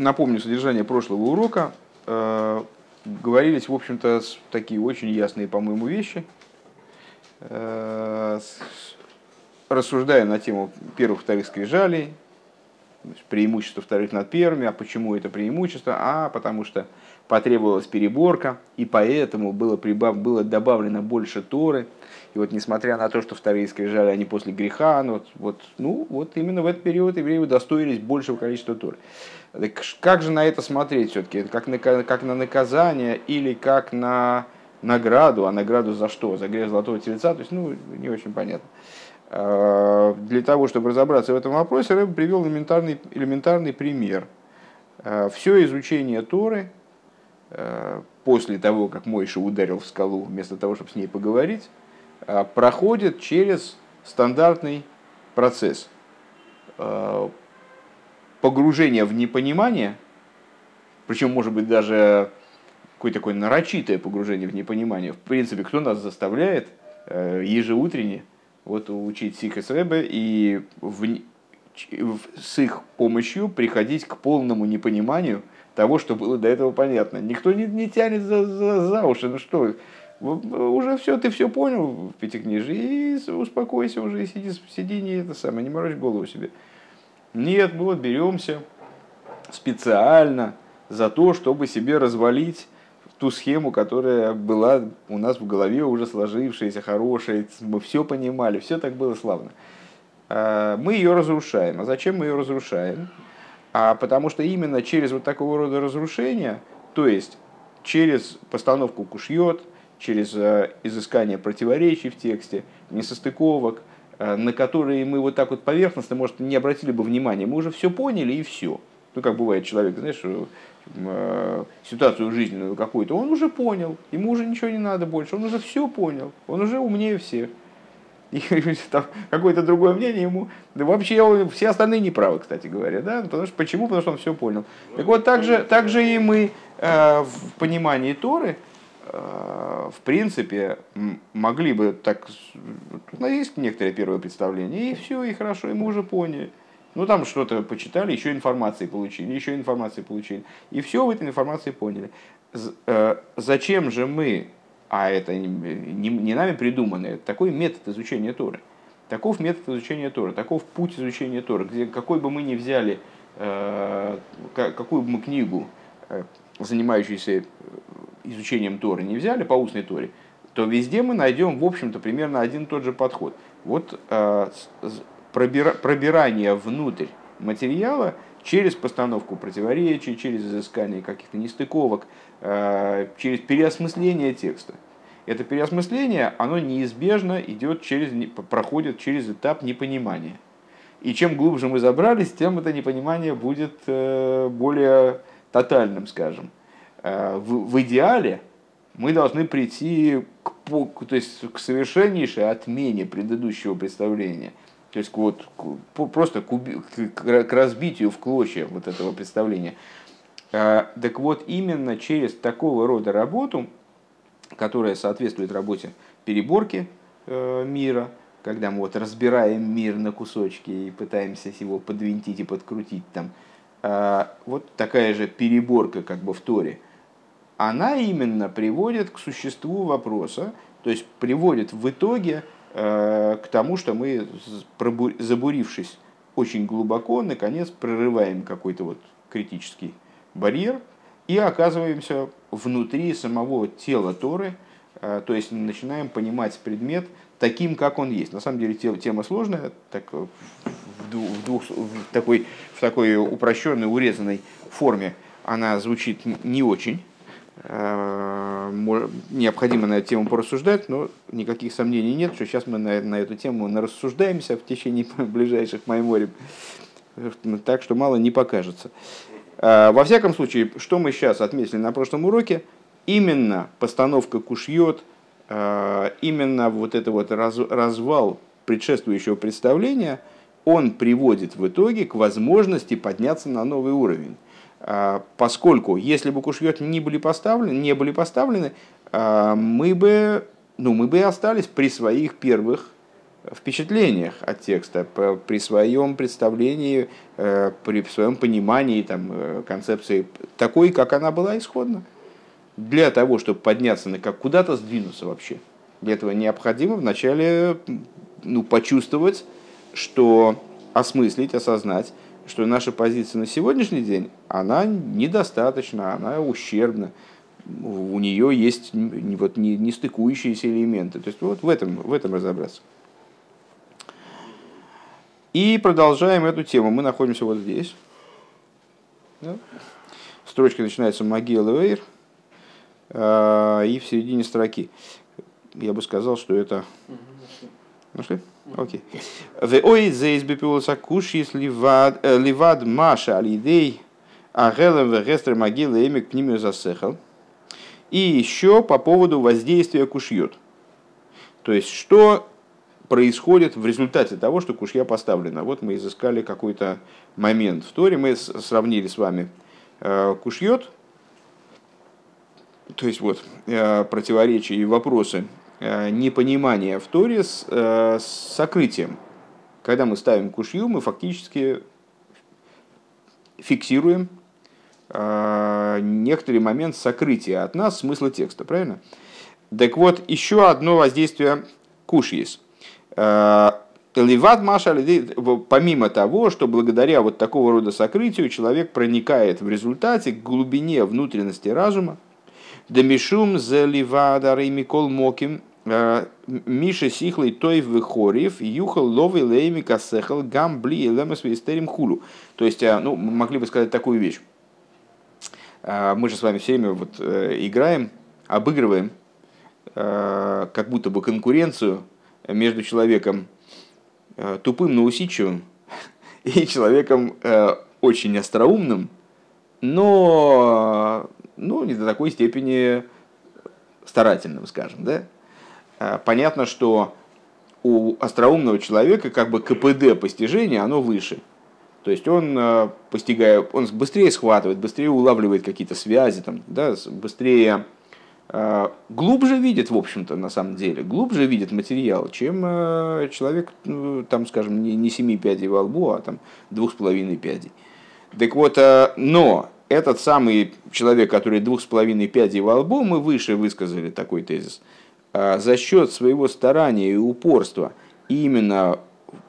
напомню содержание прошлого урока. Э, говорились, в общем-то, такие очень ясные, по-моему, вещи. Э, рассуждая на тему первых-вторых скрижалей, преимущество вторых над первыми, а почему это преимущество? А потому что потребовалась переборка, и поэтому было, прибав, было добавлено больше Торы. И вот несмотря на то, что вторые скрижали, они после греха, ну, вот, ну, вот именно в этот период евреи удостоились большего количества Торы. Так как же на это смотреть все-таки? Как на, как на наказание или как на награду? А награду за что? За грех золотого тельца? То есть, ну, не очень понятно. А, для того, чтобы разобраться в этом вопросе, Рэб привел элементарный, элементарный пример. А, Все изучение Торы после того, как Мойша ударил в скалу, вместо того, чтобы с ней поговорить, проходит через стандартный процесс погружение в непонимание, причем, может быть, даже какое-то такое нарочитое погружение в непонимание. В принципе, кто нас заставляет э, ежеутренне вот, учить Сихас Рэбе и в, с их помощью приходить к полному непониманию того, что было до этого понятно. Никто не, не тянет за, за, за уши. Ну что, уже все, ты все понял в Пятикнижии, и успокойся уже, и сиди, сиди не это самое, не морочь голову себе. Нет, мы вот беремся специально за то, чтобы себе развалить ту схему, которая была у нас в голове уже сложившаяся, хорошая, мы все понимали, все так было славно. А, мы ее разрушаем. А зачем мы ее разрушаем? А потому что именно через вот такого рода разрушения, то есть через постановку кушьет, через э, изыскание противоречий в тексте, несостыковок, Э, на которые мы вот так вот поверхностно, может, не обратили бы внимания. Мы уже все поняли и все. Ну, как бывает человек, знаешь, э, ситуацию жизненную какую-то, он уже понял, ему уже ничего не надо больше, он уже все понял, он уже умнее всех. И там какое-то другое мнение ему, да вообще все остальные неправы, кстати говоря, да, потому что почему? Потому что он все понял. Так вот, так же, так же и мы э, в понимании Торы, Э, в принципе, могли бы так... Ну, есть некоторые первые представления, и все, и хорошо, и мы уже поняли. Ну, там что-то почитали, еще информации получили, еще информации получили. И все в этой информации поняли. Э, зачем же мы, а это не, не нами придумано, такой метод изучения Торы. Таков метод изучения Торы, таков путь изучения Торы, где какой бы мы ни взяли, э, какую бы мы книгу, занимающуюся изучением Торы не взяли, по устной Торе, то везде мы найдем, в общем-то, примерно один и тот же подход. Вот э, пробирание внутрь материала через постановку противоречий, через изыскание каких-то нестыковок, э, через переосмысление текста. Это переосмысление, оно неизбежно идет через, проходит через этап непонимания. И чем глубже мы забрались, тем это непонимание будет э, более тотальным, скажем. Э, в, в идеале мы должны прийти к, то есть, к совершеннейшей отмене предыдущего представления. То есть вот, просто к, к, к разбитию в клочья вот этого представления. Э, так вот, именно через такого рода работу, которая соответствует работе переборки э, мира, когда мы вот разбираем мир на кусочки и пытаемся его подвинтить и подкрутить там, вот такая же переборка как бы в Торе – она именно приводит к существу вопроса, то есть приводит в итоге э, к тому, что мы, забурившись очень глубоко, наконец прорываем какой-то вот критический барьер и оказываемся внутри самого тела Торы, э, то есть начинаем понимать предмет таким, как он есть. На самом деле тема сложная, так, в, двух, в, такой, в такой упрощенной, урезанной форме она звучит не очень, Э, необходимо на эту тему порассуждать, но никаких сомнений нет, что сейчас мы на, на эту тему нарассуждаемся в течение ближайших майморем, так что мало не покажется. Э, во всяком случае, что мы сейчас отметили на прошлом уроке, именно постановка кушьет, э, именно вот это вот развал предшествующего представления, он приводит в итоге к возможности подняться на новый уровень. А, поскольку если бы кушьет не были поставлены, не были поставлены, мы бы, ну, мы бы остались при своих первых впечатлениях от текста, при своем представлении, э, при своем понимании там, концепции такой, как она была исходна. Для того, чтобы подняться на как куда-то сдвинуться вообще. Для этого необходимо вначале ну, почувствовать, что осмыслить, осознать, что наша позиция на сегодняшний день, она недостаточна, она ущербна, у нее есть вот, не, не стыкующиеся элементы. То есть вот в этом, в этом разобраться. И продолжаем эту тему. Мы находимся вот здесь. Да? Строчка начинается «Могила Вейр», э, и в середине строки. Я бы сказал, что это... Нашли? Окей. Веой зейс бепиуласа кушис ливад э, маша алидей агелем вегестер могилы эмик пнимию засехал. И еще по поводу воздействия кушьет. То есть, что происходит в результате того, что кушья поставлена. Вот мы изыскали какой-то момент в Торе, мы сравнили с вами э, кушьет, то есть вот э, противоречия и вопросы Э, непонимание в Торе с, с сокрытием. Когда мы ставим кушью, мы фактически фиксируем некоторый момент сокрытия от нас смысла текста, правильно? Так вот, еще одно воздействие куш есть. Ливат Маша, помимо того, что благодаря вот такого рода сокрытию человек проникает в результате к глубине внутренности разума, Демишум за ливада Микол Моким, Э, Миша Сихлый Той Выхорев, Юхал Ловый Лейми Касехал, Гам Бли Лемес Вейстерим Хулу. То есть, э, ну, могли бы сказать такую вещь. Э, мы же с вами все время вот играем, обыгрываем как будто бы конкуренцию между человеком тупым, но усидчивым и человеком очень остроумным, но ну, не до такой степени старательным, скажем, да? Э, понятно, что у остроумного человека как бы КПД постижения, оно выше. То есть он, э, постигая, он быстрее схватывает, быстрее улавливает какие-то связи, там, да, быстрее, э, глубже видит, в общем-то, на самом деле, глубже видит материал, чем человек, ну, там, скажем, не, не 7 пядей во лбу, а там двух с половиной пядей. Так вот, но этот самый человек, который двух с половиной пядей во лбу, мы выше высказали такой тезис – за счет своего старания и упорства именно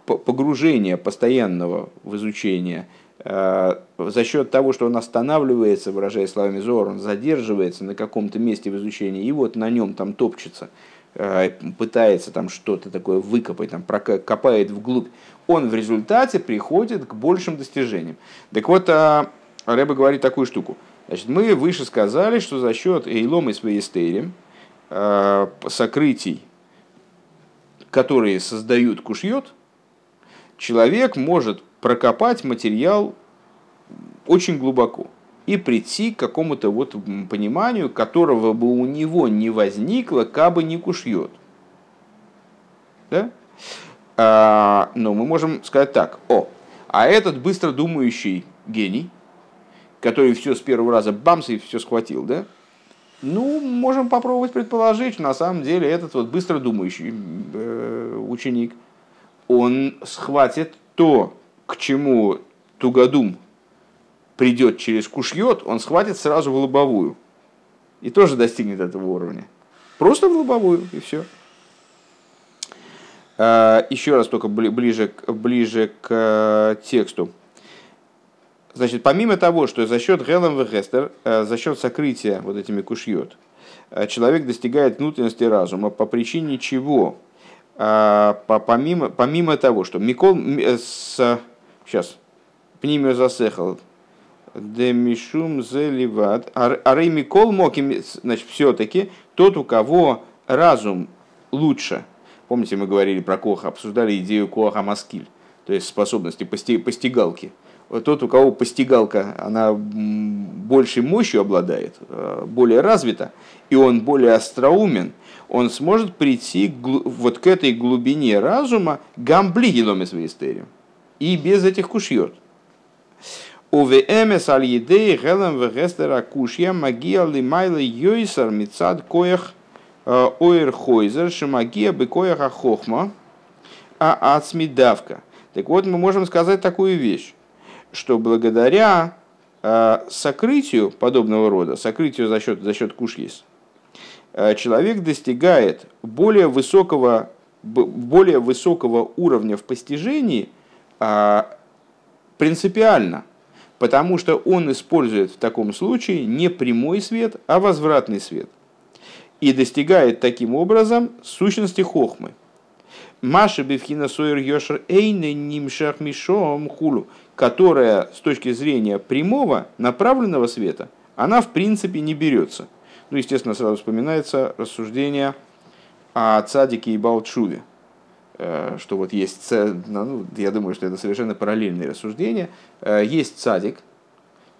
погружения постоянного в изучение, за счет того, что он останавливается, выражая словами Зор, он задерживается на каком-то месте в изучении, и вот на нем там топчется, а, пытается там что-то такое выкопать, там, копает вглубь, он в результате приходит к большим достижениям. Так вот, Рэба говорит такую штуку. Значит, мы выше сказали, что за счет Эйлом и Свеестерим, Э, сокрытий, которые создают кушьет, человек может прокопать материал очень глубоко и прийти к какому-то вот пониманию, которого бы у него не возникло, кабы не кушьет. Да? А, но мы можем сказать так, о, а этот быстро думающий гений, который все с первого раза бамс и все схватил, да, ну, можем попробовать предположить, что на самом деле этот вот быстро думающий э, ученик, он схватит то, к чему Тугодум придет через кушьет, он схватит сразу в лобовую. И тоже достигнет этого уровня. Просто в лобовую, и все. Э, еще раз только ближе, ближе к э, тексту. Значит, помимо того, что за счет Гелем Вегестер, э, за счет сокрытия вот этими кушьет, э, человек достигает внутренности разума, по причине чего? Э, помимо, помимо того, что Микол с... Сейчас. Пнимио засехал. Демишум зеливат. Арей Микол Моким, значит, все-таки тот, у кого разум лучше. Помните, мы говорили про Коха, обсуждали идею Коха Маскиль, то есть способности постигалки тот, у кого постигалка, она большей мощью обладает, э, более развита, и он более остроумен, он сможет прийти вот к этой глубине разума гамблигилом из и без этих кушьет. УВМС аль едей гелем вегестера кушья магия лимайла йойсар мицад коях э, ойр хойзер шимагия бекоях ахохма а ацмидавка. Так вот, мы можем сказать такую вещь, что благодаря э, сокрытию подобного рода, сокрытию за счет, за счет кушьес, э, человек достигает более высокого, более высокого уровня в постижении принципиально, потому что он использует в таком случае не прямой свет, а возвратный свет. И достигает таким образом сущности хохмы. Маша Бевхина Сойер Йошер Эйне Нимшах Мишом Хулу, которая с точки зрения прямого направленного света, она в принципе не берется. Ну, естественно, сразу вспоминается рассуждение о цадике и Балтшуве, э, что вот есть, ну, я думаю, что это совершенно параллельные рассуждения. Э, есть цадик,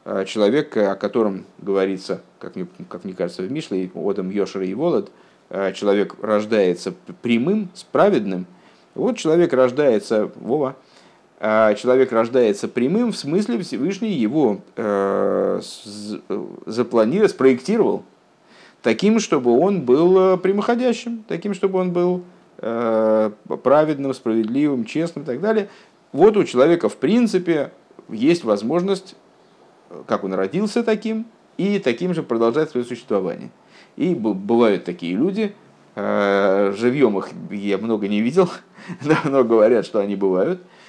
э, человек, о котором говорится, как мне, как мне кажется, в Мишле, Одам Йошер и Волод – Э, человек рождается прямым, справедным, вот человек рождается, Вова, э, человек рождается прямым, в смысле Всевышний его э, запланировал, спроектировал таким, чтобы он был прямоходящим, таким, чтобы он был праведным, справедливым, честным и так далее. Вот у человека, в принципе, есть возможность, как он родился таким, и таким же продолжать свое существование. И бывают такие люди, э, живьем их я много не видел, давно говорят, что они бывают, э,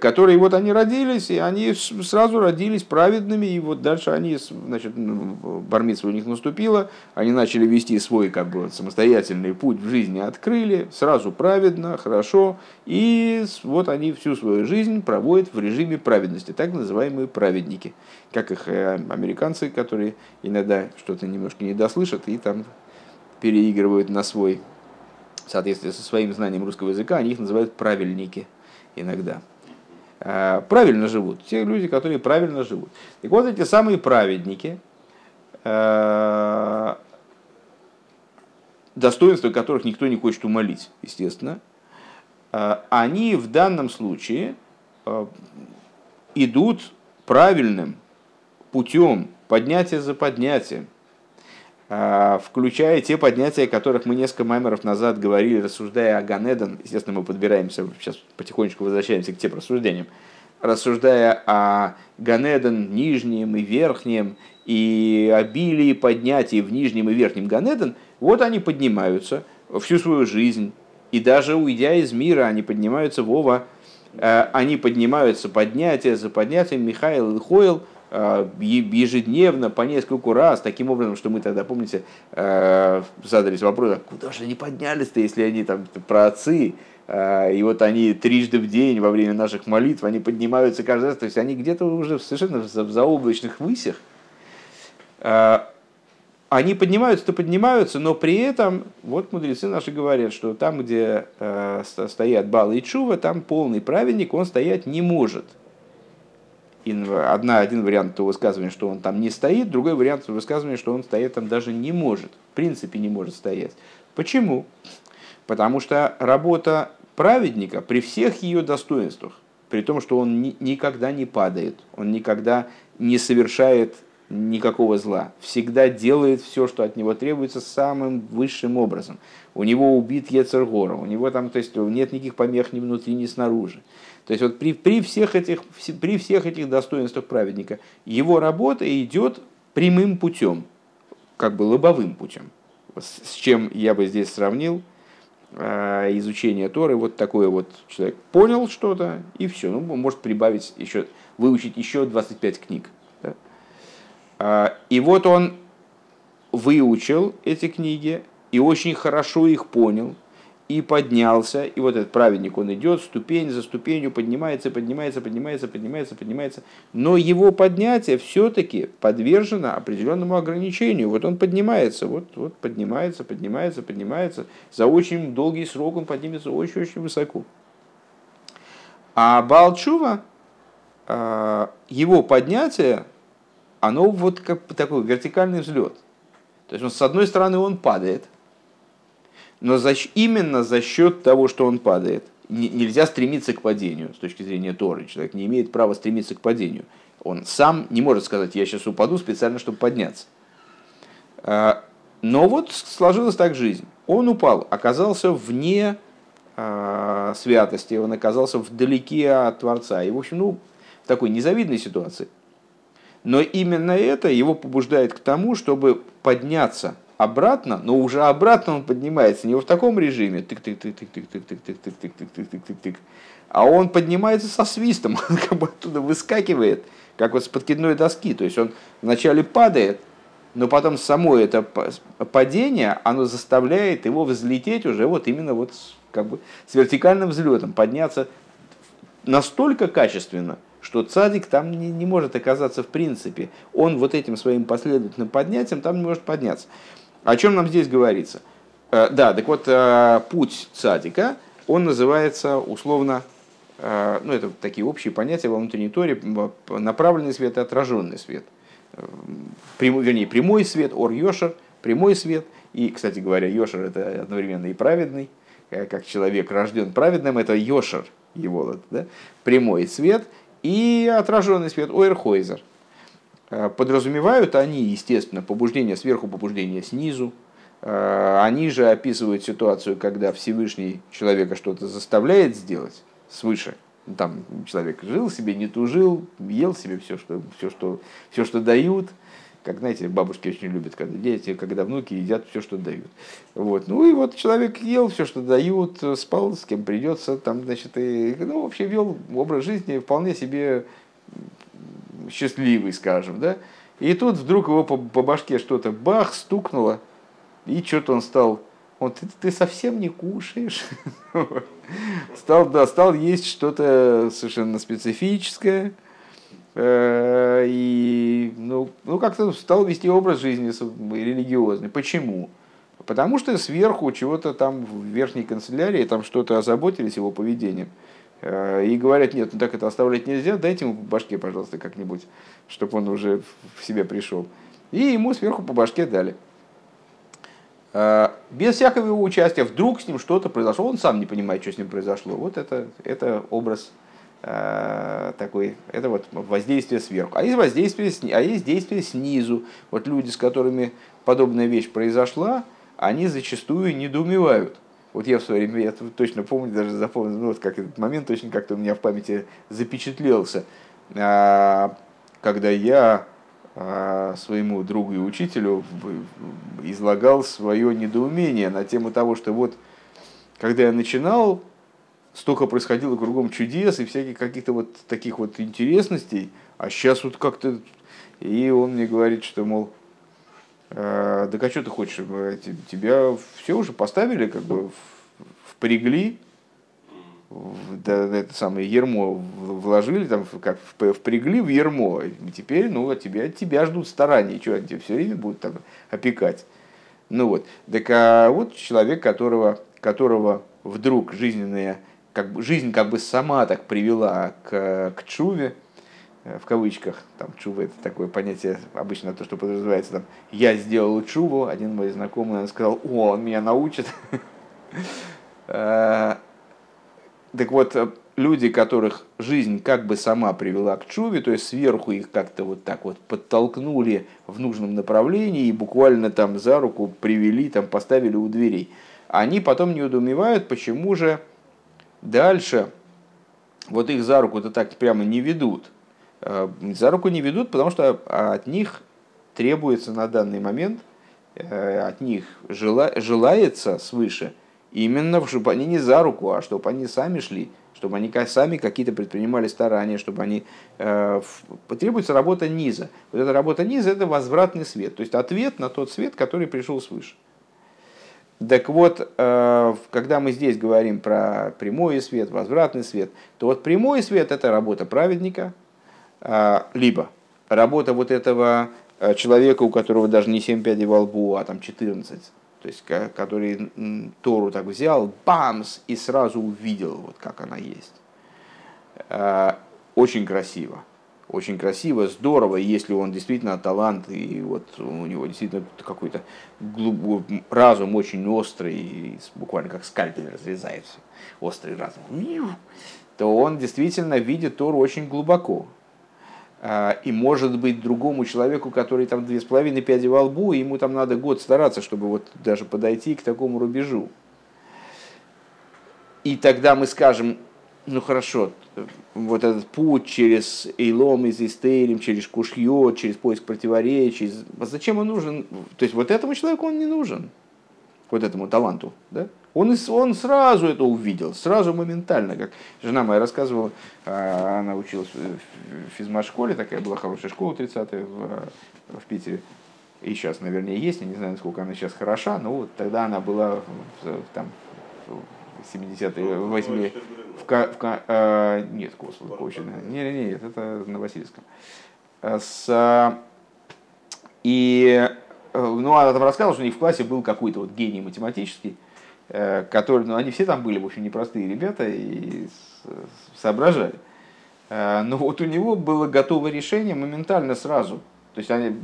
которые вот они родились, и они сразу родились праведными, и вот дальше они, значит, бармитство у них наступило, они начали вести свой как бы самостоятельный путь в жизни, открыли, сразу праведно, хорошо, и вот они всю свою жизнь проводят в режиме праведности, так называемые праведники как их э, американцы, которые иногда что-то немножко не дослышат и там переигрывают на свой, в соответствии со своим знанием русского языка, они их называют правильники иногда. А, правильно живут, те люди, которые правильно живут. Так вот эти самые праведники, э, достоинства которых никто не хочет умолить, естественно, э, они в данном случае идут правильным путем поднятия за поднятием, включая те поднятия, о которых мы несколько маймеров назад говорили, рассуждая о Ганедон, естественно, мы подбираемся, сейчас потихонечку возвращаемся к тем рассуждениям, рассуждая о Ганедон нижнем и верхнем, и обилии поднятий в нижнем и верхнем Ганедон, вот они поднимаются всю свою жизнь, и даже уйдя из мира, они поднимаются в Ова, а, они поднимаются поднятия за поднятием. Михаил и Хойл – Э, ежедневно по нескольку раз, таким образом, что мы тогда, помните, э, задались вопросом, «А куда же они поднялись-то, если они там про отцы, и вот они трижды в день во время наших молитв, они поднимаются каждый раз, то есть они где-то уже совершенно в заоблачных высях. Они поднимаются-то поднимаются, но при этом, вот мудрецы наши говорят, что там, где стоят Бал и Чува, там полный праведник, он стоять не может – одна, один вариант высказывания, что он там не стоит, другой вариант высказывания, что он стоять там даже не может, в принципе не может стоять. Почему? Потому что работа праведника при всех ее достоинствах, при том, что он ни, никогда не падает, он никогда не совершает никакого зла, всегда делает все, что от него требуется самым высшим образом. У него убит Ецергора, у него там, то есть нет никаких помех ни внутри, ни снаружи. То есть вот при, при, всех этих, при всех этих достоинствах праведника его работа идет прямым путем, как бы лобовым путем. С чем я бы здесь сравнил э, изучение Торы, вот такой вот человек понял что-то, и все. Ну, может прибавить еще, выучить еще 25 книг. Да? А, и вот он выучил эти книги и очень хорошо их понял, и поднялся, и вот этот праведник, он идет ступень за ступенью, поднимается, поднимается, поднимается, поднимается, поднимается, но его поднятие все-таки подвержено определенному ограничению. Вот он поднимается, вот, вот поднимается, поднимается, поднимается, за очень долгий срок он поднимется очень-очень высоко. А Балчува, а, его поднятие, оно вот как такой вертикальный взлет. То есть он, с одной стороны он падает – но за, именно за счет того, что он падает. Нельзя стремиться к падению с точки зрения Торы. Человек не имеет права стремиться к падению. Он сам не может сказать, я сейчас упаду специально, чтобы подняться. А, но вот сложилась так жизнь. Он упал, оказался вне э, святости, он оказался вдалеке от Творца. И, в общем, ну, в такой незавидной ситуации. Но именно это его побуждает к тому, чтобы подняться обратно, но уже обратно он поднимается не в таком режиме, тык тык тык тык тык тык тык тык тык тык тык тык тык тык тык а он поднимается со свистом, он как бы оттуда выскакивает, как вот с подкидной доски. То есть он вначале падает, но потом само это падение, оно заставляет его взлететь уже вот именно вот как бы с вертикальным взлетом, подняться настолько качественно, что цадик там не, не может оказаться в принципе. Он вот этим своим последовательным поднятием там не может подняться. О чем нам здесь говорится? Э, да, так вот, э, путь цадика, он называется условно, э, ну это такие общие понятия во внутренней торе, направленный свет и отраженный свет. Прямой, вернее, прямой свет, ор йошер, прямой свет. И, кстати говоря, йошер это одновременно и праведный, как человек рожден праведным, это йошер, его да? прямой свет и отраженный свет, ойрхойзер. Э, подразумевают они, естественно, побуждение сверху, побуждение снизу. Э, они же описывают ситуацию, когда Всевышний человека что-то заставляет сделать свыше. Там человек жил себе, не тужил, ел себе все, что, все, что, все, что дают. Как, знаете, бабушки очень любят, когда дети, когда внуки едят все, что дают. Вот. Ну и вот человек ел все, что дают, спал с кем придется, там, значит, и, ну, вообще вел образ жизни вполне себе счастливый, скажем, да, и тут вдруг его по, по башке что-то бах, стукнуло, и что-то он стал, он, ты, ты совсем не кушаешь, стал, да, стал есть что-то совершенно специфическое, э, и ну, ну как-то стал вести образ жизни религиозный. Почему? Потому что сверху чего-то там в верхней канцелярии там что-то озаботились его поведением. Э, и говорят, нет, ну так это оставлять нельзя, дайте ему по башке, пожалуйста, как-нибудь, чтобы он уже в себя пришел. И ему сверху по башке дали. Э, без всякого его участия вдруг с ним что-то произошло, он сам не понимает, что с ним произошло. Вот это, это образ э, такой, это вот воздействие сверху. А есть воздействие, а есть действие снизу. Вот люди, с которыми подобная вещь произошла, они зачастую недоумевают – вот я в свое время, я точно помню, даже запомнил, ну, вот как этот момент точно как-то у меня в памяти запечатлелся, а, когда я а, своему другу и учителю излагал свое недоумение на тему того, что вот когда я начинал, столько происходило кругом чудес и всяких каких-то вот таких вот интересностей, а сейчас вот как-то... И он мне говорит, что, мол, да а что ты хочешь? Э, тебя все уже поставили, как бы впрягли, да, это самое ермо вложили, там, как впрягли в ермо. Теперь, ну, от тебя, от тебя ждут старания, что они тебя все время будут там опекать. Ну вот, так а вот человек, которого, которого вдруг жизненная, как бы, жизнь как бы сама так привела к, к чуве, Э, в кавычках, там чува это такое понятие, обычно то, что подразумевается, там, я сделал чуву, один мой знакомый сказал, о, он меня научит. Э, так вот, э, люди, которых жизнь как бы сама привела к чуве, то есть сверху их как-то вот так вот подтолкнули в нужном направлении и буквально там за руку привели, там поставили у дверей, они потом не удумевают, почему же дальше вот их за руку-то так прямо не ведут – Э, за руку не ведут, потому что от них требуется на данный момент, э, от них жела, желается свыше именно, чтобы они не за руку, а чтобы они сами шли, чтобы они сами какие-то предпринимали старания, чтобы они... Э, потребуется работа низа. Вот эта работа низа – это возвратный свет, то есть ответ на тот свет, который пришел свыше. Так вот, когда мы здесь говорим про прямой свет, возвратный свет, то вот прямой свет – это работа праведника – либо работа вот этого э, человека, у которого даже не 7 пядей во лбу, а там 14, то есть который Тору так взял, бамс, и сразу увидел, вот как она есть. А, очень красиво. Очень красиво, здорово, если он действительно талант, и вот у него действительно какой-то разум очень острый, буквально как скальпель разрезается, острый разум, то он действительно видит Тору очень глубоко. А, и может быть другому человеку, который там две с половиной пяди во лбу, ему там надо год стараться, чтобы вот даже подойти к такому рубежу. И тогда мы скажем, ну хорошо, вот этот путь через Эйлом, из Истейлем, через Кушье, через поиск противоречий, зачем он нужен? То есть вот этому человеку он не нужен, вот этому таланту, да? Он, он сразу это увидел, сразу моментально, как жена моя рассказывала, а, она училась в физмат-школе, такая была хорошая школа 30-е в, в Питере, и сейчас, наверное, есть, я не знаю, насколько она сейчас хороша, но вот тогда она была там, 70-е, 80-е, в, в, э, нет, господи, Кочина, нет, нет, это на Васильевском. Э, с, и, э, ну, она там рассказывала, что у них в классе был какой-то вот гений математический, э, который, ну, они все там были, в общем, непростые ребята и соображали. Но вот у него было готовое решение моментально сразу. То есть они,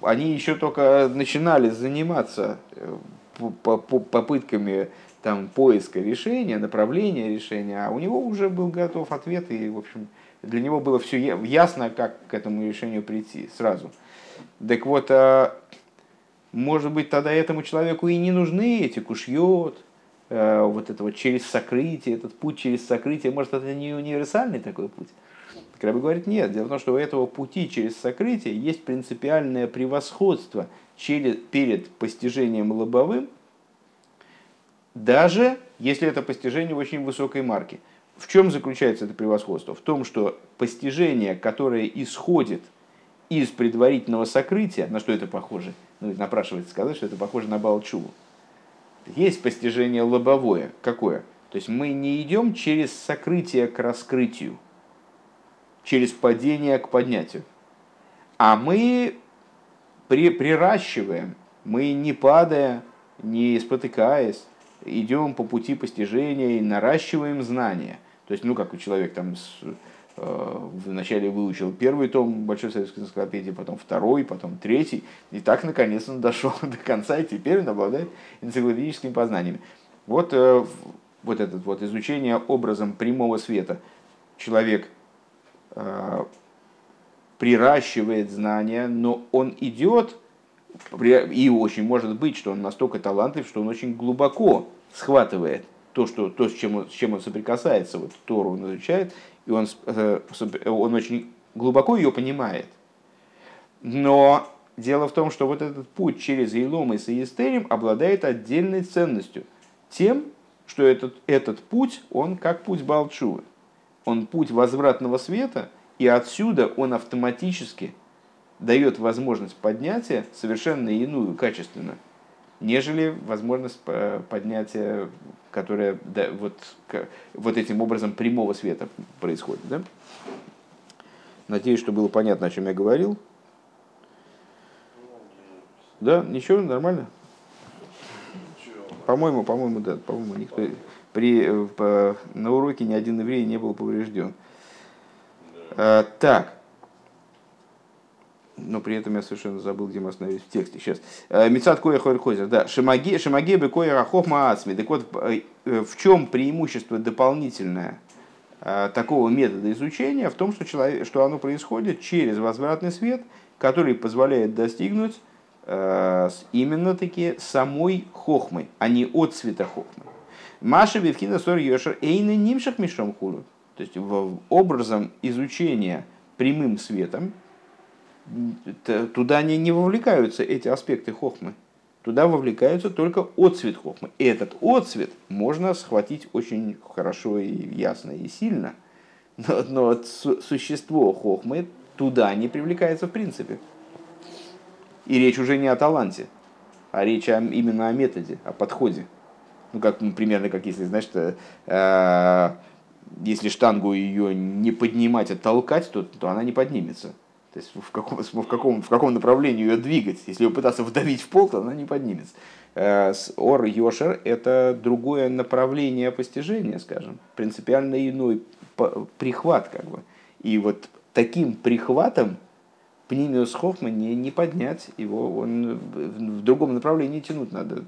они еще только начинали заниматься попытками там, поиска решения, направления решения, а у него уже был готов ответ, и, в общем, для него было все ясно, как к этому решению прийти сразу. Так вот, а, может быть, тогда этому человеку и не нужны эти кушьет, э, вот это вот через сокрытие, этот путь через сокрытие, может, это не универсальный такой путь. Краби говорит, нет, дело в том, что у этого пути через сокрытие есть принципиальное превосходство через, перед постижением лобовым, даже если это постижение очень высокой марки. В чем заключается это превосходство? В том, что постижение, которое исходит из предварительного сокрытия, на что это похоже? Ну, напрашивается сказать, что это похоже на Балчуву. Есть постижение лобовое. Какое? То есть мы не идем через сокрытие к раскрытию, через падение к поднятию, а мы при, приращиваем, мы не падая, не спотыкаясь, идем по пути постижения и наращиваем знания. То есть, ну, как у человек там с, вначале выучил первый том Большой советской энциклопедии, потом второй, потом третий, и так, наконец, он дошел до конца, и теперь он обладает энциклопедическими познаниями. Вот, э, вот это вот изучение образом прямого света. Человек э, приращивает знания, но он идет, и очень может быть, что он настолько талантлив, что он очень глубоко схватывает то, что, то с, чем он, с чем он соприкасается, вот Тору он изучает, и он, э, он очень глубоко ее понимает. Но дело в том, что вот этот путь через Ейлом и Саестерим обладает отдельной ценностью. Тем, что этот, этот путь, он как путь Балчувы. Он путь возвратного света, и отсюда он автоматически дает возможность поднятия совершенно иную, качественно, нежели возможность поднятия, которая да, вот, вот этим образом прямого света происходит. Да? Надеюсь, что было понятно, о чем я говорил. Да, ничего, нормально? По-моему, по-моему, да, по-моему, никто при, э, по, на уроке ни один еврей не был поврежден. А, так, но при этом я совершенно забыл, где мы остановились в тексте. Сейчас. Э, Мецат коя хойр да. Шамаге, шамаге бы коя рахохма ацми. Так вот, э, в чем преимущество дополнительное э, такого метода изучения? В том, что, человек, что оно происходит через возвратный свет, который позволяет достигнуть именно таки самой хохмы, а не от цвета хохмы. Маша Бевкина Сор Йошер Эйна Нимшах Мишом Хулу. То есть образом изучения прямым светом, туда не, не вовлекаются эти аспекты хохмы. Туда вовлекаются только отцвет хохмы. И этот отцвет можно схватить очень хорошо и ясно и сильно. Но, но существо хохмы туда не привлекается в принципе. И речь уже не о таланте, а речь о, именно о методе, о подходе. Ну, как ну, примерно как если, знаешь, э, если штангу ее не поднимать, а толкать, то, то она не поднимется. То есть в каком, в каком, в каком направлении ее двигать. Если ее пытаться вдавить в пол, то она не поднимется. Э, ор Йошер – это другое направление постижения, скажем, принципиально иной прихват. Как бы. И вот таким прихватом Пнимиус Хохма не, не поднять, его он в другом направлении тянуть надо.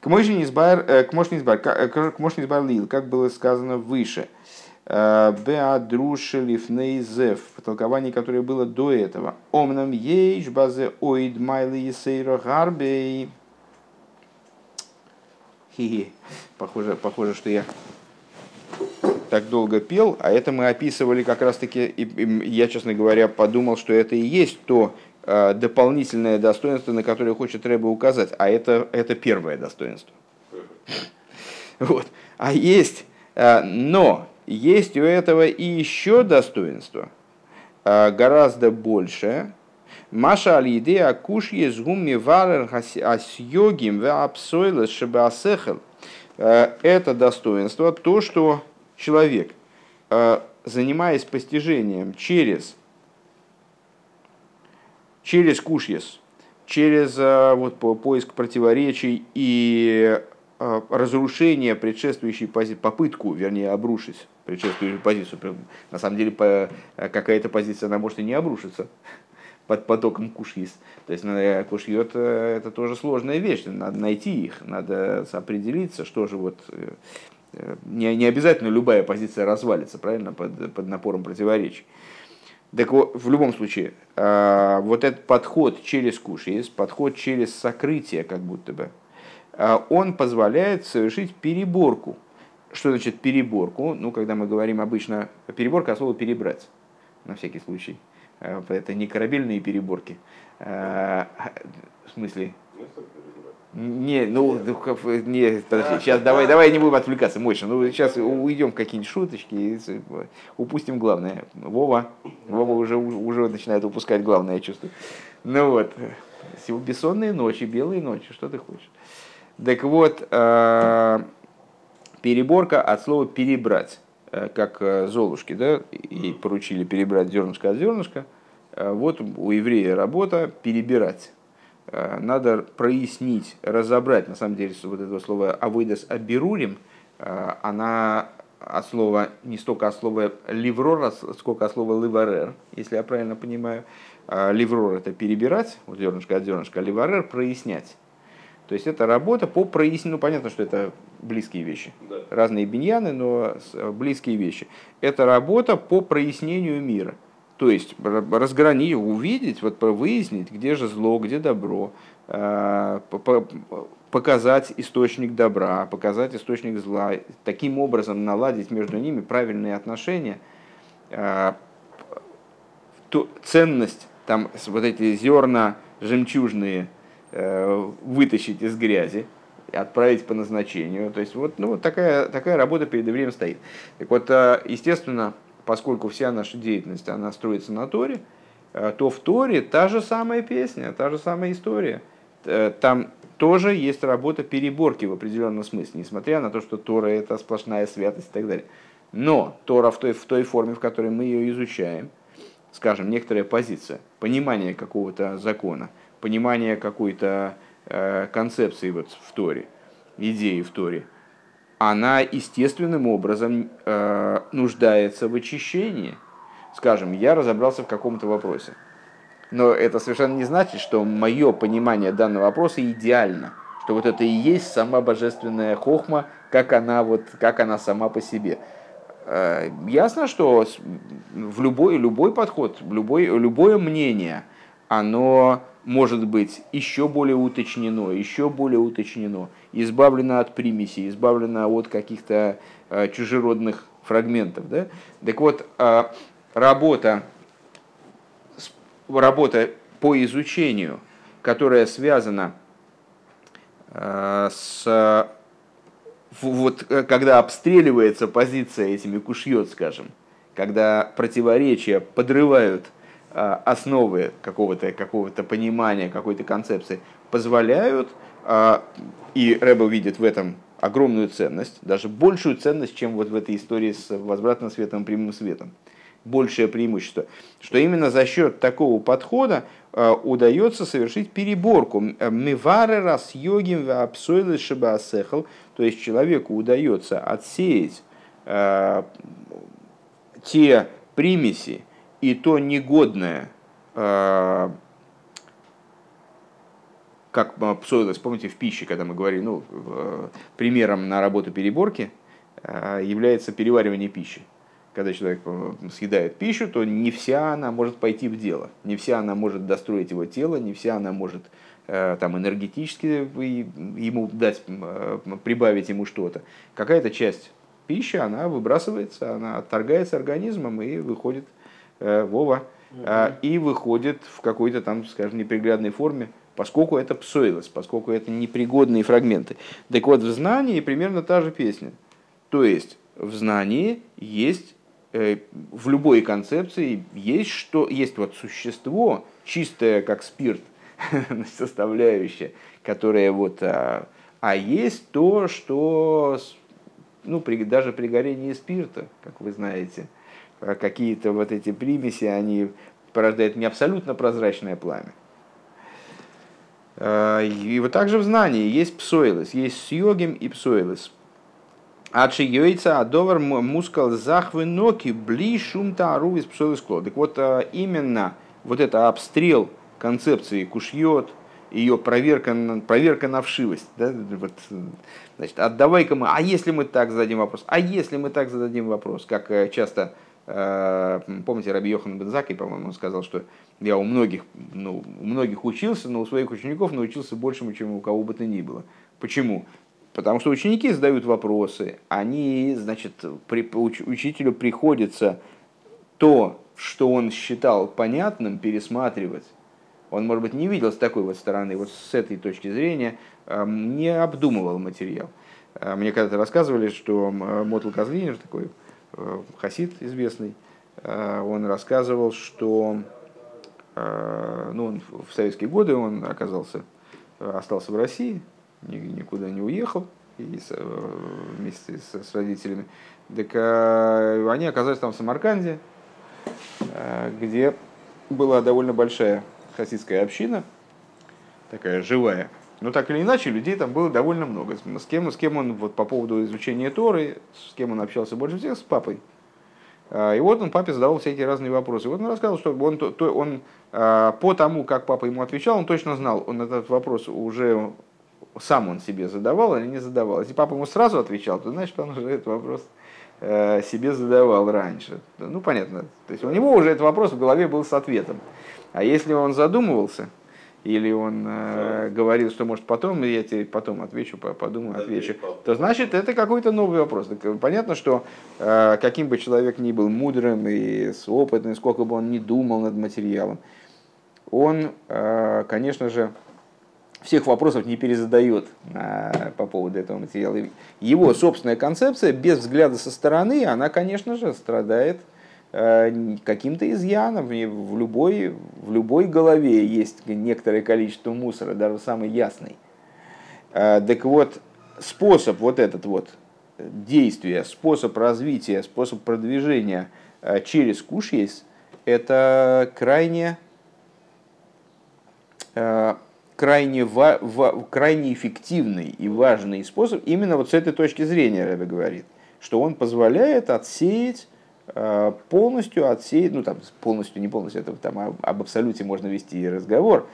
К мощный избар, э, избар лил, как было сказано выше – Беадрушелиф нейзев, в толковании, которое было до этого. Омнам ейш базе оид майли есейро гарбей. Похоже, похоже, что я так долго пел, а это мы описывали как раз-таки, я, честно говоря, подумал, что это и есть то э, дополнительное достоинство, на которое хочет Рэба указать, а это, это первое достоинство. Вот. А есть, э, но есть у этого и еще достоинство, э, гораздо большее, Маша алиде акуш есть гумми варер асьогим ве апсойлес шебасехел. Э, это достоинство, то, что человек, э, занимаясь постижением через, через кушьес, через вот, поиск противоречий и разрушение предшествующей попытку, вернее, обрушить предшествующую позицию. На самом деле, какая-то позиция, она может и не обрушиться под потоком кушьес. То есть кушьет это тоже сложная вещь, надо найти их, надо определиться, что же вот не, не обязательно любая позиция развалится, правильно, под, под напором противоречий. Так вот, в любом случае, э, вот этот подход через кушис, подход через сокрытие, как будто бы, э, он позволяет совершить переборку. Что значит переборку? Ну, когда мы говорим обычно переборка, а слово перебрать, на всякий случай. Э, это не корабельные переборки. Э, в смысле, не, ну, не, подожди, сейчас давай, давай не будем отвлекаться, мощно. Ну, сейчас уйдем в какие-нибудь шуточки и упустим главное. Вова, Вова уже, уже начинает упускать главное, я чувствую. Ну вот, бессонные ночи, белые ночи, что ты хочешь. Так вот, э, переборка от слова перебрать, э, как э, Золушки, да, и поручили перебрать зернышко от зернышка. Вот у еврея работа перебирать Э, надо прояснить, разобрать, на самом деле, вот это слово «авойдес аберурим», э, она от слова, не столько от слова «ливрор», сколько от слова «ливарер», если я правильно понимаю. Э, «Ливрор» — это перебирать, вот зернышко от зернышка, а «ливарер» — прояснять. То есть это работа по прояснению, ну понятно, что это близкие вещи, да. разные биньяны, но близкие вещи. Это работа по прояснению мира – то есть разгранить, увидеть, вот выяснить, где же зло, где добро, э, показать источник добра, показать источник зла, таким образом наладить между ними правильные отношения, э, ценность, там вот эти зерна жемчужные э, вытащить из грязи, отправить по назначению. То есть вот, ну, вот такая, такая работа перед евреем стоит. Так вот, естественно, поскольку вся наша деятельность, она строится на Торе, э, то в Торе та же самая песня, та же самая история. Э, там тоже есть работа переборки в определенном смысле, несмотря на то, что Тора это сплошная святость и так далее. Но Тора в той, в той форме, в которой мы ее изучаем, скажем, некоторая позиция, понимание какого-то закона, понимание какой-то э, концепции вот в Торе, идеи в Торе – она естественным образом э, нуждается в очищении. Скажем, я разобрался в каком-то вопросе. Но это совершенно не значит, что мое понимание данного вопроса идеально. Что вот это и есть сама божественная хохма, как она, вот, как она сама по себе. Э, ясно, что в любой, любой подход, любой, любое мнение, оно может быть еще более уточнено, еще более уточнено, избавлено от примесей, избавлено от каких-то э, чужеродных фрагментов. Да? Так вот, э, работа, работа по изучению, которая связана э, с вот когда обстреливается позиция этими кушьет, скажем, когда противоречия подрывают а, основы какого-то какого понимания, какой-то концепции позволяют, а, и Рэббл видит в этом огромную ценность, даже большую ценность, чем вот в этой истории с возвратным светом, прямым светом. Большее преимущество, что именно за счет такого подхода а, удается совершить переборку. Мивары рас йогим апсойлы шибаасехал, то есть человеку удается отсеять те примеси, и то негодное, э, как псоилось, помните, в пище, когда мы говорили, ну, примером на работу переборки э, является переваривание пищи. когда человек э, съедает пищу, то не вся она может пойти в дело, не вся она может достроить его тело, не вся она может э, там энергетически ему дать, э, прибавить ему что-то. Какая-то часть пищи, она выбрасывается, она отторгается организмом и выходит Вова, и выходит в какой-то там, скажем, неприглядной форме, поскольку это псоилос, поскольку это непригодные фрагменты. Так вот, в знании примерно та же песня. То есть, в знании есть Э, в любой концепции есть, что, есть вот существо, чистое как спирт, составляющая, которая вот, а, а есть то, что ну, при, даже при горении спирта, как вы знаете, а какие-то вот эти примеси, они порождают не абсолютно прозрачное пламя. А, и вот также в знании есть псоилос, есть сьогим и псоилос. Адши йойца адовар мускал захвы ноки бли шум тару из псовый Так вот, а, именно вот это обстрел концепции кушьет, ее проверка, проверка на вшивость. Да? Вот, значит, отдавай-ка мы, а если мы так зададим вопрос, а если мы так зададим вопрос, как э, часто, э, помните, Раби Йохан Бензаки, по-моему, он сказал, что я у многих, ну, у многих учился, но у своих учеников научился большему, чем у кого бы то ни было. Почему? Потому что ученики задают вопросы, они, значит, при, уч, учителю приходится то, что он считал понятным, пересматривать. Он, может быть, не видел с такой вот стороны, вот с этой точки зрения, эм, не обдумывал материал. Э, мне когда-то рассказывали, что Мотл Козлинер, такой э, хасид известный, э, он рассказывал, что ну, он в советские годы он оказался, остался в России, никуда не уехал и с, э, вместе с, с родителями. Так они оказались там в Самарканде, где была довольно большая хасидская община, такая живая. Но так или иначе, людей там было довольно много. С кем, с кем он вот, по поводу изучения Торы, с кем он общался больше всех, с папой. И вот он папе задавал всякие разные вопросы. И вот он рассказывал, что он, то, он по тому, как папа ему отвечал, он точно знал, он этот вопрос уже сам он себе задавал или не задавал. Если папа ему сразу отвечал, то значит, он уже этот вопрос э, себе задавал раньше. Ну, понятно. То есть у него уже этот вопрос в голове был с ответом. А если он задумывался, или он э, говорил, что может потом, я тебе потом отвечу, подумаю, отвечу, то значит это какой-то новый вопрос. Так, э, понятно, что э, каким бы человек ни был мудрым и с опытным, сколько бы он ни думал над материалом, он, э, конечно же, всех вопросов не перезадает а, по поводу этого материала. Его собственная концепция, без взгляда со стороны, она, конечно же, страдает каким-то изъяном. В любой, в любой голове есть некоторое количество мусора, даже самый ясный. А, так вот, способ вот этот вот действия, способ развития, способ продвижения через куш есть, это крайне крайне, ва, ва, крайне эффективный и важный способ именно вот с этой точки зрения, Рэбе говорит, что он позволяет отсеять э, полностью отсеять, ну там полностью, не полностью, это там об абсолюте можно вести разговор,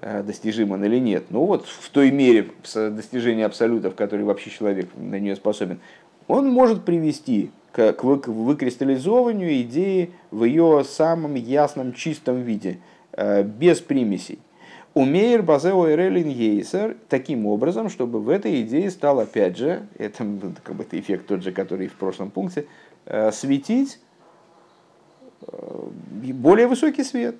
э, достижим он или нет, но вот в той мере достижения абсолюта, в которой вообще человек на нее способен, он может привести к, выкристаллизованию идеи в ее самом ясном, чистом виде, э, без примесей. Умеер базео эрелин ейсер таким образом, чтобы в этой идее стал опять же, это как бы эффект тот же, который в прошлом пункте, э, светить э, более высокий свет.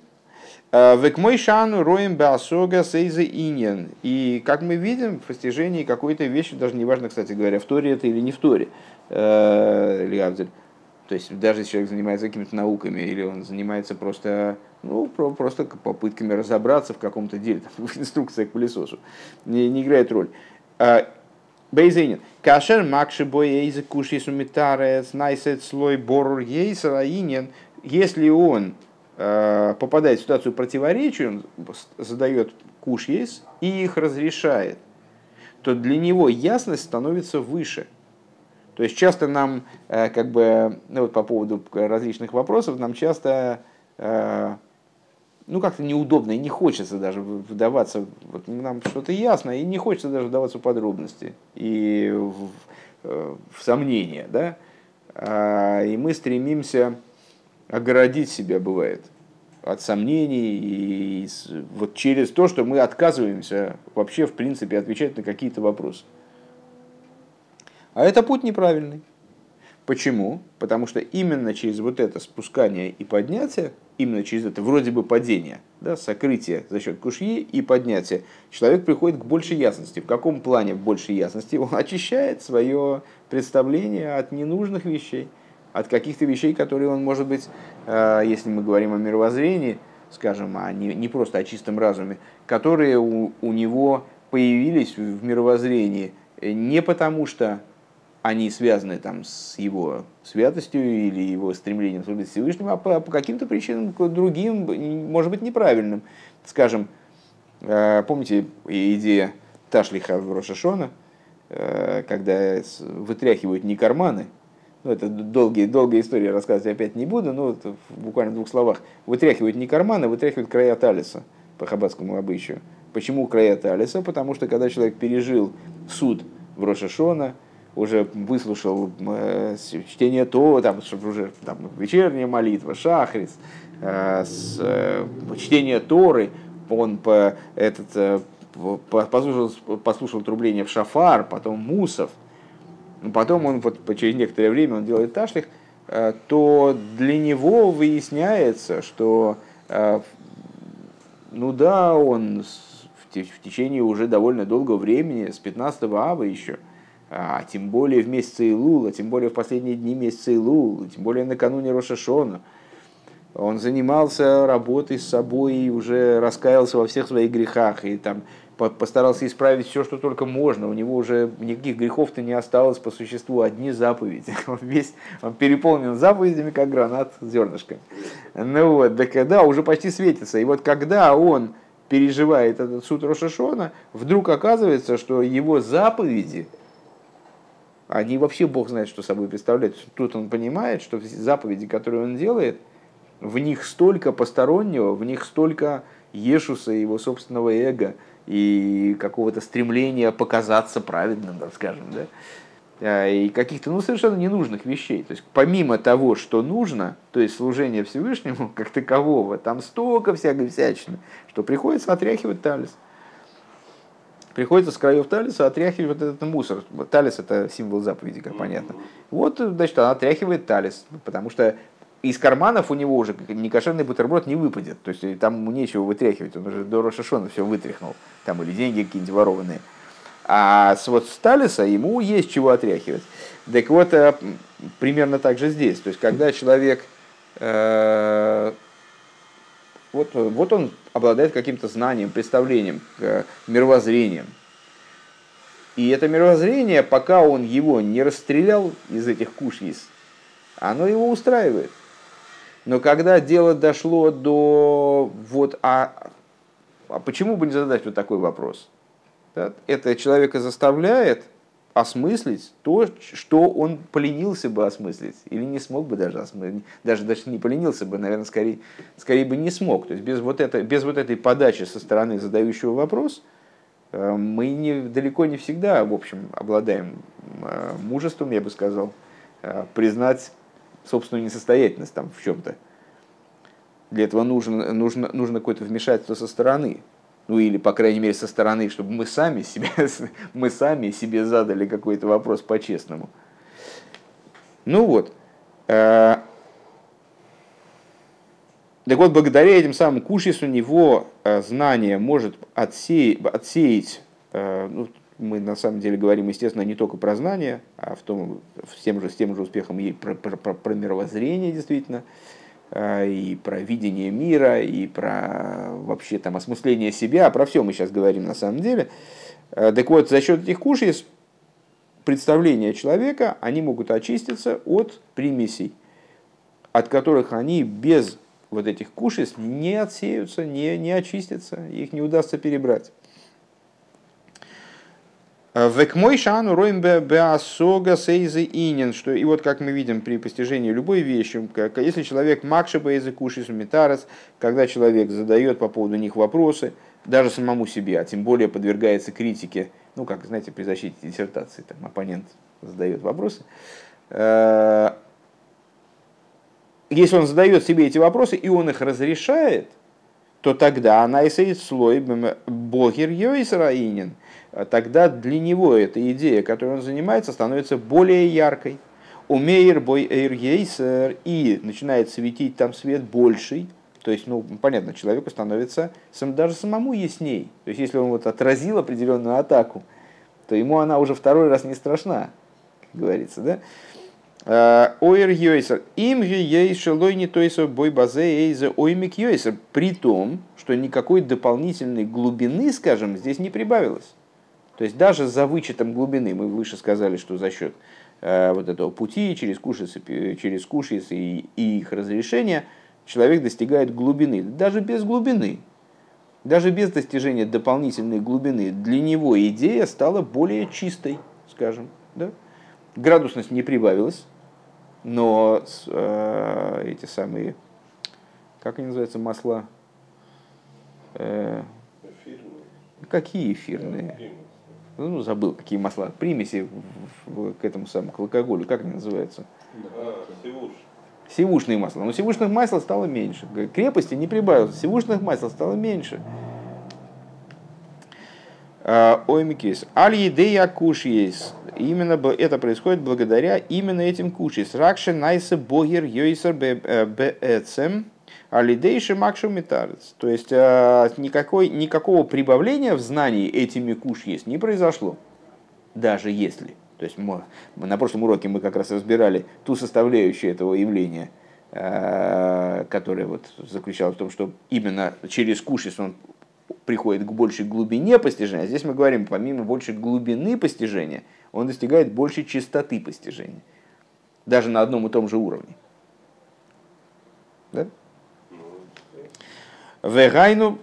Э, Век мой шану роем беасога сейза иньян. И как мы видим, в постижении какой-то вещи, даже неважно, кстати говоря, в Торе это или не в Торе, Лиавдель, то есть даже если человек занимается какими-то науками, или он занимается просто, ну, просто попытками разобраться в каком-то деле, там, в инструкциях к пылесосу, не, не играет роль. Бейзейнин. Кашер макши боейзе куши сумитарец найсет слой борур ейсараинен. Если он э, попадает в ситуацию противоречия, он задает куш есть и их разрешает, то для него ясность становится выше – то есть часто нам, э, как бы, ну вот по поводу различных вопросов, нам часто, э, ну как-то неудобно и не хочется даже вдаваться, вот нам что-то ясно, и не хочется даже вдаваться в подробности и в, э, в сомнения, да. и мы стремимся огородить себя, бывает, от сомнений и вот через то, что мы отказываемся вообще, в принципе, отвечать на какие-то вопросы. А это путь неправильный. Почему? Потому что именно через вот это спускание и поднятие, именно через это вроде бы падение, да, сокрытие за счет кушьи и поднятие, человек приходит к большей ясности. В каком плане в большей ясности? Он очищает свое представление от ненужных вещей, от каких-то вещей, которые он, может быть, э, если мы говорим о мировоззрении, скажем, а не, не просто о чистом разуме, которые у, него появились в мировоззрении не потому, что они связаны там с его святостью или его стремлением служить Всевышнему, а по, по каким-то причинам другим, может быть, неправильным. Скажем, э, помните идея Ташлиха в Рошашона, э, когда вытряхивают не карманы, ну, это долгие, долгая история, рассказывать опять не буду, но вот буквально двух словах. Вытряхивают не карманы, вытряхивают края талиса по хаббатскому обычаю. Почему края талиса? Потому что когда человек пережил суд в Рошашона, уже выслушал э, чтение то, там, уже там, вечерняя молитва, шахрис, э, с, э, чтение Торы, он по, этот, э, послушал, послушал трубление в шафар, потом мусов, потом он вот, через некоторое время он делает ташлих, э, то для него выясняется, что э, ну да, он в, в течение уже довольно долгого времени, с 15 ава еще, а тем более в месяц Илула, тем более в последние дни месяца Илула, тем более накануне Рошашона. Он занимался работой с собой и уже раскаялся во всех своих грехах и там постарался исправить все, что только можно. У него уже никаких грехов-то не осталось по существу, одни заповеди. Он весь он переполнен заповедями, как гранат с зернышками. Ну вот, да когда уже почти светится. И вот когда он переживает этот суд Рошашона, вдруг оказывается, что его заповеди – они вообще Бог знает, что собой представляют. Тут он понимает, что заповеди, которые он делает, в них столько постороннего, в них столько Ешуса, его собственного эго и какого-то стремления показаться праведным, так скажем, да? А, и каких-то ну, совершенно ненужных вещей. То есть помимо того, что нужно, то есть служение Всевышнему как такового, там столько всякой всячины, что приходится отряхивать талис приходится с краев талиса отряхивать вот этот мусор. Талис это символ заповеди, как понятно. Вот, значит, она отряхивает талис, потому что из карманов у него уже некошерный бутерброд не выпадет. То есть там нечего вытряхивать, он уже до Рошашона все вытряхнул. Там или деньги какие-нибудь ворованные. А вот с Талиса ему есть чего отряхивать. Так вот, э, примерно так же здесь. То есть, когда человек э, вот, вот он обладает каким-то знанием, представлением, э, мировоззрением. И это мировоззрение, пока он его не расстрелял из этих кушьис, оно его устраивает. Но когда дело дошло до вот, а, а почему бы не задать вот такой вопрос? Да? Это человека заставляет осмыслить то, что он поленился бы осмыслить, или не смог бы даже осмыслить, даже, даже не поленился бы, наверное, скорее, скорее бы не смог. То есть без вот, это, без вот этой подачи со стороны задающего вопрос э, мы не, далеко не всегда, в общем, обладаем э, мужеством, я бы сказал, э, признать собственную несостоятельность там в чем-то. Для этого нужно, нужно, нужно какое-то вмешательство со стороны ну или, по крайней мере, со стороны, чтобы мы сами себе, мы сами себе задали какой-то вопрос по-честному. Ну вот. Э, так вот, благодаря этим самым кушис у него э, знание может отсеять, отсеять э, ну, мы на самом деле говорим, естественно, не только про знание, а в том, с, тем же, с тем же успехом и про, про, про, про мировоззрение, действительно. А, и про видение мира, и про вообще там осмысление себя, про все мы сейчас говорим на самом деле. А, так вот, за счет этих кушей представления человека, они могут очиститься от примесей, от которых они без вот этих кушес не отсеются, не, не очистятся, их не удастся перебрать. Век мой шану роем беасога сейзы инин, что и вот как мы видим при постижении любой вещи, если человек макши бейзы кушис метарес, когда человек задает по поводу них вопросы, даже самому себе, а тем более подвергается критике, ну как, знаете, при защите диссертации, там оппонент задает вопросы, э, если он задает себе эти вопросы, и он их разрешает, то тогда она и стоит слой богер йойсраинин. Тогда для него эта идея, которой он занимается, становится более яркой. Умеер бой и начинает светить там свет больший. То есть, ну, понятно, человеку становится сам, даже самому ясней. То есть, если он вот отразил определенную атаку, то ему она уже второй раз не страшна, как говорится, да? Э, Ойр Йойсер. Им Ейшелой не тойсо бой базе эйзе оймик Йойсер. При том, что никакой дополнительной глубины, скажем, здесь не прибавилось. То есть даже за вычетом глубины, мы выше сказали, что за счет э, вот этого пути через кушицы, через кушицы и, и их разрешения, человек достигает глубины. Даже без глубины, даже без достижения дополнительной глубины, для него идея стала более чистой, скажем. Да? Градусность не прибавилась, но э, эти самые, как они называются, масла? Э, какие эфирные? Ну, забыл, какие масла. Примеси в, в, к этому самому, к алкоголю, как они называются? А, сивуш. Сивушные масла. Но сивушных масел стало меньше. Крепости не прибавилось, сивушных масел стало меньше. Э, ой, Микис. Аль едея куш есть именно это происходит благодаря именно этим куши. Сракши найса богер йойсер беэцем алидейши макшу метарец. То есть э, никакой, никакого прибавления в знании этими куш есть не произошло. Даже если. То есть мы, на прошлом уроке мы как раз разбирали ту составляющую этого явления, э, которая вот заключалась в том, что именно через кушис он приходит к большей глубине постижения. А здесь мы говорим, помимо большей глубины постижения, он достигает большей чистоты постижения. Даже на одном и том же уровне. Да? Вегайну,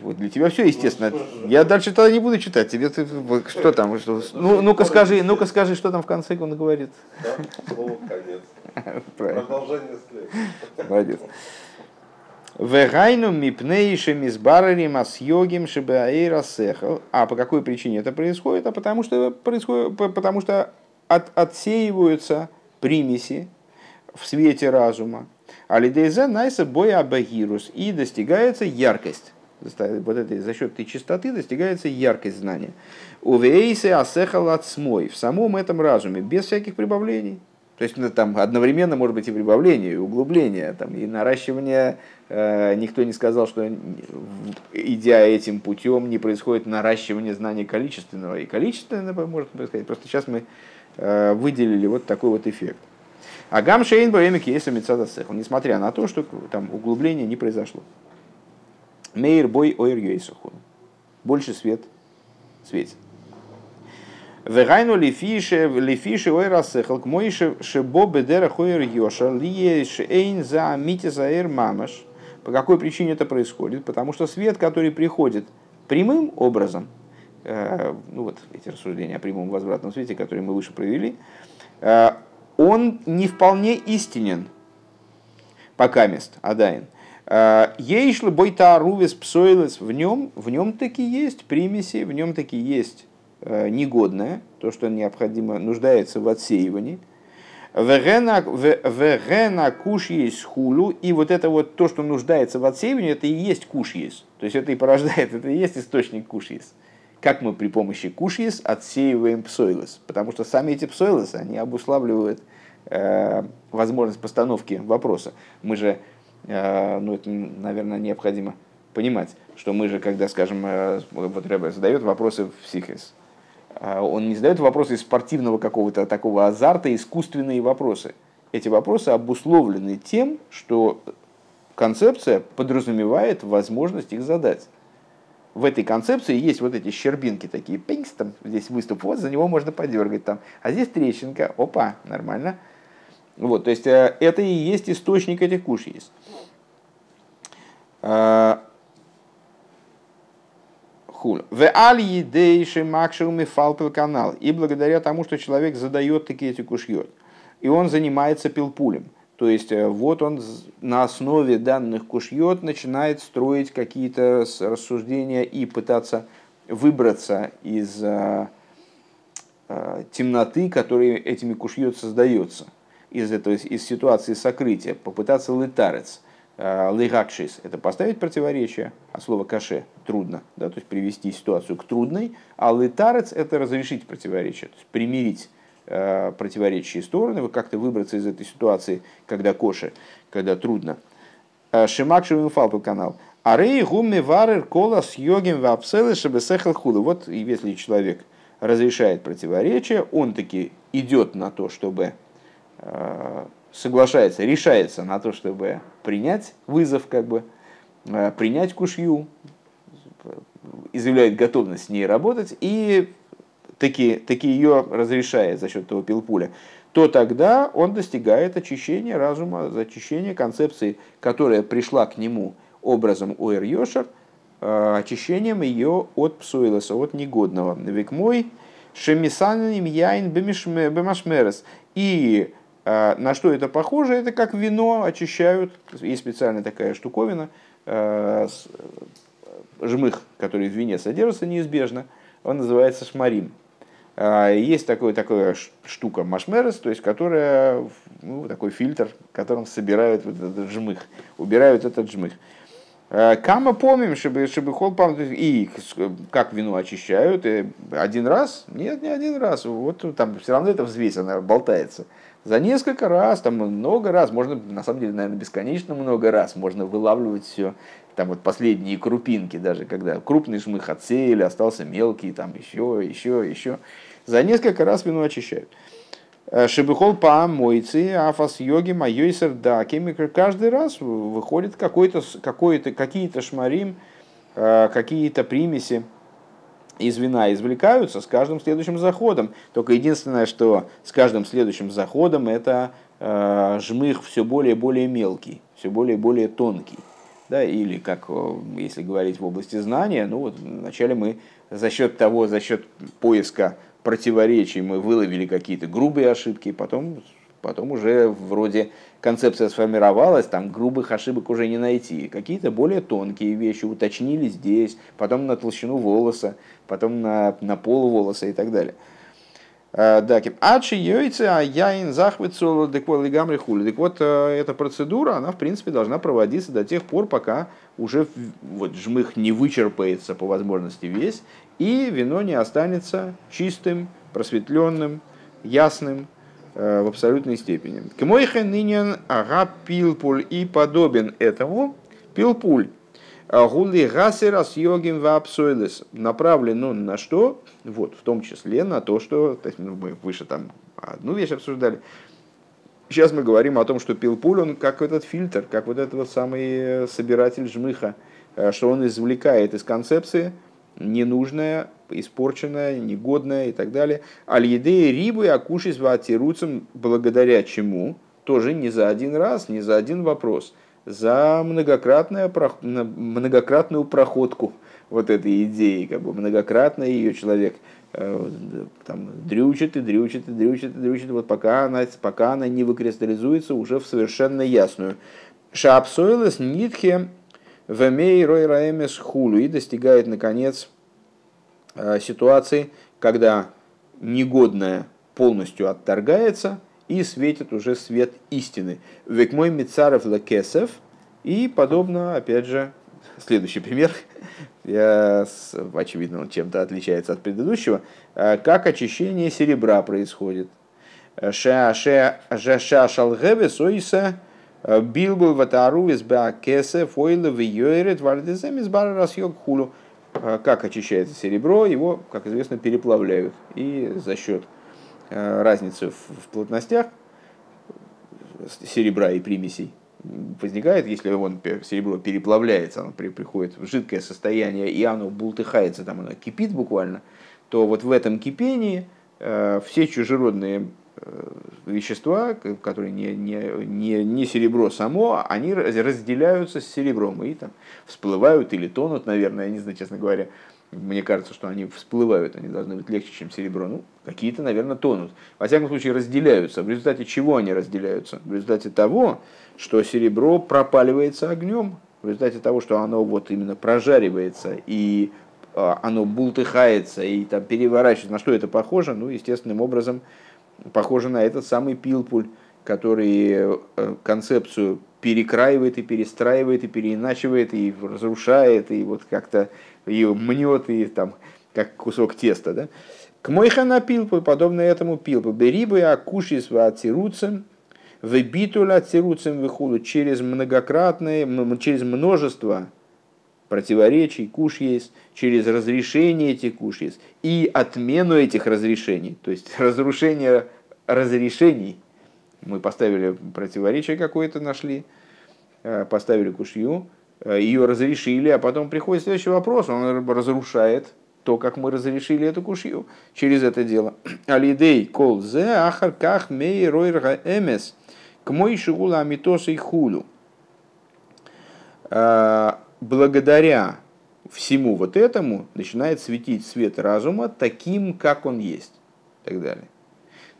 вот для тебя все естественно. Я дальше тогда не буду читать. Тебе ты, что там? Что, ну, ну-ка скажи, ну-ка скажи, что там в конце он говорит. Да, слово конец. Продолжение следует. Молодец. Вегайну мипнейшим избарарим асьогим шибаэйра сехал. А по какой причине это происходит? А потому что, происходит, потому что от, отсеиваются примеси в свете разума. Алидейзе найса боя абагирус. И достигается яркость. Вот этой, за счет этой чистоты достигается яркость знания. Увейсе асехал от смой. В самом этом разуме, без всяких прибавлений. То есть ну, там одновременно может быть и прибавление, и углубление, там, и наращивание. Э, никто не сказал, что идя этим путем не происходит наращивание знаний количественного. И количественное может происходить. Просто сейчас мы э, выделили вот такой вот эффект. А гам шейн боемик есть мецадасехл, несмотря на то, что там углубление не произошло. Мейр бой ойр Больше свет светит. Вегайну лифише лифише ой рассехал к моише шебо бедера хойер йоша лиеш эйн за митизаэр мамаш. По какой причине это происходит? Потому что свет, который приходит прямым образом, э, ну вот эти рассуждения о прямом возвратном свете, которые мы выше провели, э, он не вполне истинен, пока мест, Адайн. Э, Ейшл бойта рувес псойлес, в нем, в нем таки есть примеси, в нем таки есть Э, негодное, то, что необходимо, нуждается в отсеивании. Вегена куш есть хулю, и вот это вот то, что нуждается в отсеивании, это и есть куш есть. То есть это и порождает, это и есть источник куш есть. Как мы при помощи куш есть отсеиваем псойлос? Потому что сами эти псойлосы, они обуславливают э, возможность постановки вопроса. Мы же, э, ну это, наверное, необходимо понимать, что мы же, когда, скажем, э, вот Рэбе задает вопросы в Сихес, а, он не задает вопросы из спортивного какого-то такого азарта, искусственные вопросы. Эти вопросы обусловлены тем, что концепция подразумевает возможность их задать. В этой концепции есть вот эти щербинки такие, пинкс, там здесь выступ, вот за него можно подергать там, а здесь трещинка, опа, нормально. Вот, то есть э, это и есть источник этих куш есть. Хуль. В аль дейши макшил мифалпил канал. И благодаря тому, что человек задает такие эти кушьет, и он занимается пилпулем. То есть э, вот он на основе данных кушьет начинает строить какие-то рассуждения и пытаться выбраться из э, э, темноты, которая этими кушьет создается. из, этого, из ситуации сокрытия, попытаться летарец, э, лигакшис, это поставить противоречие, а слово каше трудно, да, то есть привести ситуацию к трудной, а летарец это разрешить противоречие, то есть примирить э, противоречие стороны, как-то выбраться из этой ситуации, когда коше, когда трудно. Э, Шимакшевым фалпу канал. Арей гумми варер кола с йогим вапселы чтобы сехал худу. Вот если человек разрешает противоречие, он таки идет на то, чтобы э, соглашается, решается на то, чтобы принять вызов, как бы, принять кушью, изъявляет готовность с ней работать и таки, таки ее разрешает за счет того пилпуля, то тогда он достигает очищения разума, очищения концепции, которая пришла к нему образом Уэр Йошер, э, очищением ее от псуилоса, от негодного. Век мой шемисаним яин бемашмерес. И э, на что это похоже? Это как вино очищают. Есть специальная такая штуковина, э, жмых, который в вине содержится неизбежно. Он называется шмарим. Есть такой, такая штука машмерес, то есть которая, ну, такой фильтр, которым собирают вот этот жмых, убирают этот жмых. Э, Кама помним, чтобы, чтобы хол и как вино очищают, один раз? Нет, не один раз. Вот там все равно это взвесь, она болтается. За несколько раз, там много раз, можно, на самом деле, наверное, бесконечно много раз можно вылавливать все. Там вот последние крупинки, даже когда крупный жмых отсеяли, остался мелкий, там еще, еще, еще. За несколько раз вино очищают. Э, Шибихол по мойцы, афас йоги, майойсер да, кемикр. Каждый раз выходит какой-то, какой-то, какие-то шмарим, э, какие-то примеси из вина извлекаются с каждым следующим заходом. Только единственное, что с каждым следующим заходом это э, жмых все более и более мелкий, все более и более тонкий. Да, или как если говорить в области знания, ну вот вначале мы за счет того, за счет поиска противоречий мы выловили какие-то грубые ошибки, потом, потом уже вроде концепция сформировалась, там грубых ошибок уже не найти. Какие-то более тонкие вещи уточнили здесь, потом на толщину волоса, потом на, на пол волоса и так далее. А, да, Ачи йойцы, а яин захват соло деквол гамри хули. Так вот, э, эта процедура, она в принципе должна проводиться до тех пор, пока уже вот жмых не вычерпается по возможности весь, и вино не останется чистым, просветленным, ясным э, в абсолютной степени. К мойхе нынен ага пилпуль и подобен этому пилпуль. Гули гасера с йогим вапсойлес. Направлен он на что? Вот, в том числе на то, что, то есть, ну, мы выше там одну вещь обсуждали, Сейчас мы говорим о том, что пилпуль, он как этот фильтр, как вот этот вот самый собиратель жмыха, э, что он извлекает из концепции ненужное, испорченное, негодное и так далее. Аль-едеи рибы акушис ватируцем, благодаря чему, тоже не за один раз, не за один вопрос, за многократную, многократную проходку вот этой идеи, как бы многократно ее человек э, там, дрючит и дрючит и дрючит и дрючит, вот пока она, пока она не выкристаллизуется уже в совершенно ясную. Шапсойлес нитхе Вемей Рой Раэмес Хулу и достигает, наконец, ситуации, когда негодное полностью отторгается и светит уже свет истины. Век мой Мицаров Лекесов и подобно, опять же, следующий пример, я, очевидно, он чем-то отличается от предыдущего, э, как очищение серебра происходит. Ша ша ша шалгеве сойса Билбу ватару из бакесе фойла в йойрет вардезем из бара хулу. А, как очищается серебро, его, как известно, переплавляют. И за счет а, разницы в плотностях серебра и примесей возникает, если он, серебро переплавляется, оно приходит в жидкое состояние, и оно бултыхается, там оно кипит буквально, то вот в этом кипении все чужеродные Э, вещества, которые не, не, не, не серебро само, они разделяются с серебром и там всплывают или тонут, наверное, я не знаю, честно говоря. Мне кажется, что они всплывают, они должны быть легче, чем серебро. Ну, какие-то, наверное, тонут. Во всяком случае, разделяются. В результате чего они разделяются? В результате того, что серебро пропаливается огнем, в результате того, что оно вот именно прожаривается и а, оно бултыхается и там переворачивается. На что это похоже? Ну, естественным образом, похоже на этот самый пилпуль который э, концепцию перекраивает и перестраивает и переиначивает и разрушает и вот как-то ее мнет и там как кусок теста, да? К мойхана пилпу, подобно этому пилпу, берибы акушис ватируцем, вебитуля цируцем выхуду через многократные, через множество противоречий, куш есть, через разрешение этих куш есть и отмену этих разрешений, то есть разрушение разрешений. Мы поставили противоречие какое-то, нашли, э, поставили кушью, э, ее разрешили, а потом приходит следующий вопрос, он разрушает то, как мы разрешили эту кушью через это дело. Алидей кол зе ахар ках мей ройрга эмес к мой шигула амитоса и хулю. Благодаря всему вот этому начинает светить свет разума таким, как он есть. И так далее.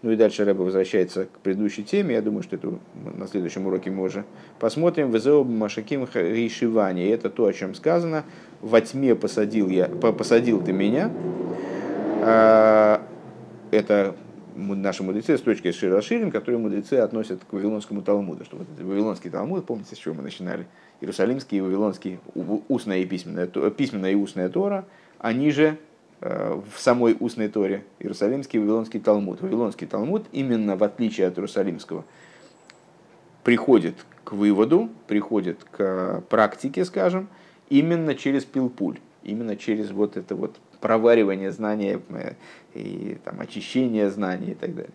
Ну и дальше Рэба возвращается к предыдущей теме. Я думаю, что это на следующем уроке мы уже посмотрим. Везеоб Машаким Ришивани. Это то, о чем сказано. Во тьме посадил, я, посадил ты меня. А, это наши мудрецы с точки Широширин, которые мудрецы относят к Вавилонскому Талмуду. Что вот Вавилонский Талмуд, помните, с чего мы начинали? Иерусалимский и Вавилонский, устная и письменная, письменная и устная Тора, они же Э, в самой устной Торе, Иерусалимский и Вавилонский Талмуд. Вавилонский Талмуд, именно в отличие от Иерусалимского, приходит к выводу, приходит к практике, скажем, именно через пилпуль, именно через вот это вот проваривание знания э, и там, очищение знаний и так далее.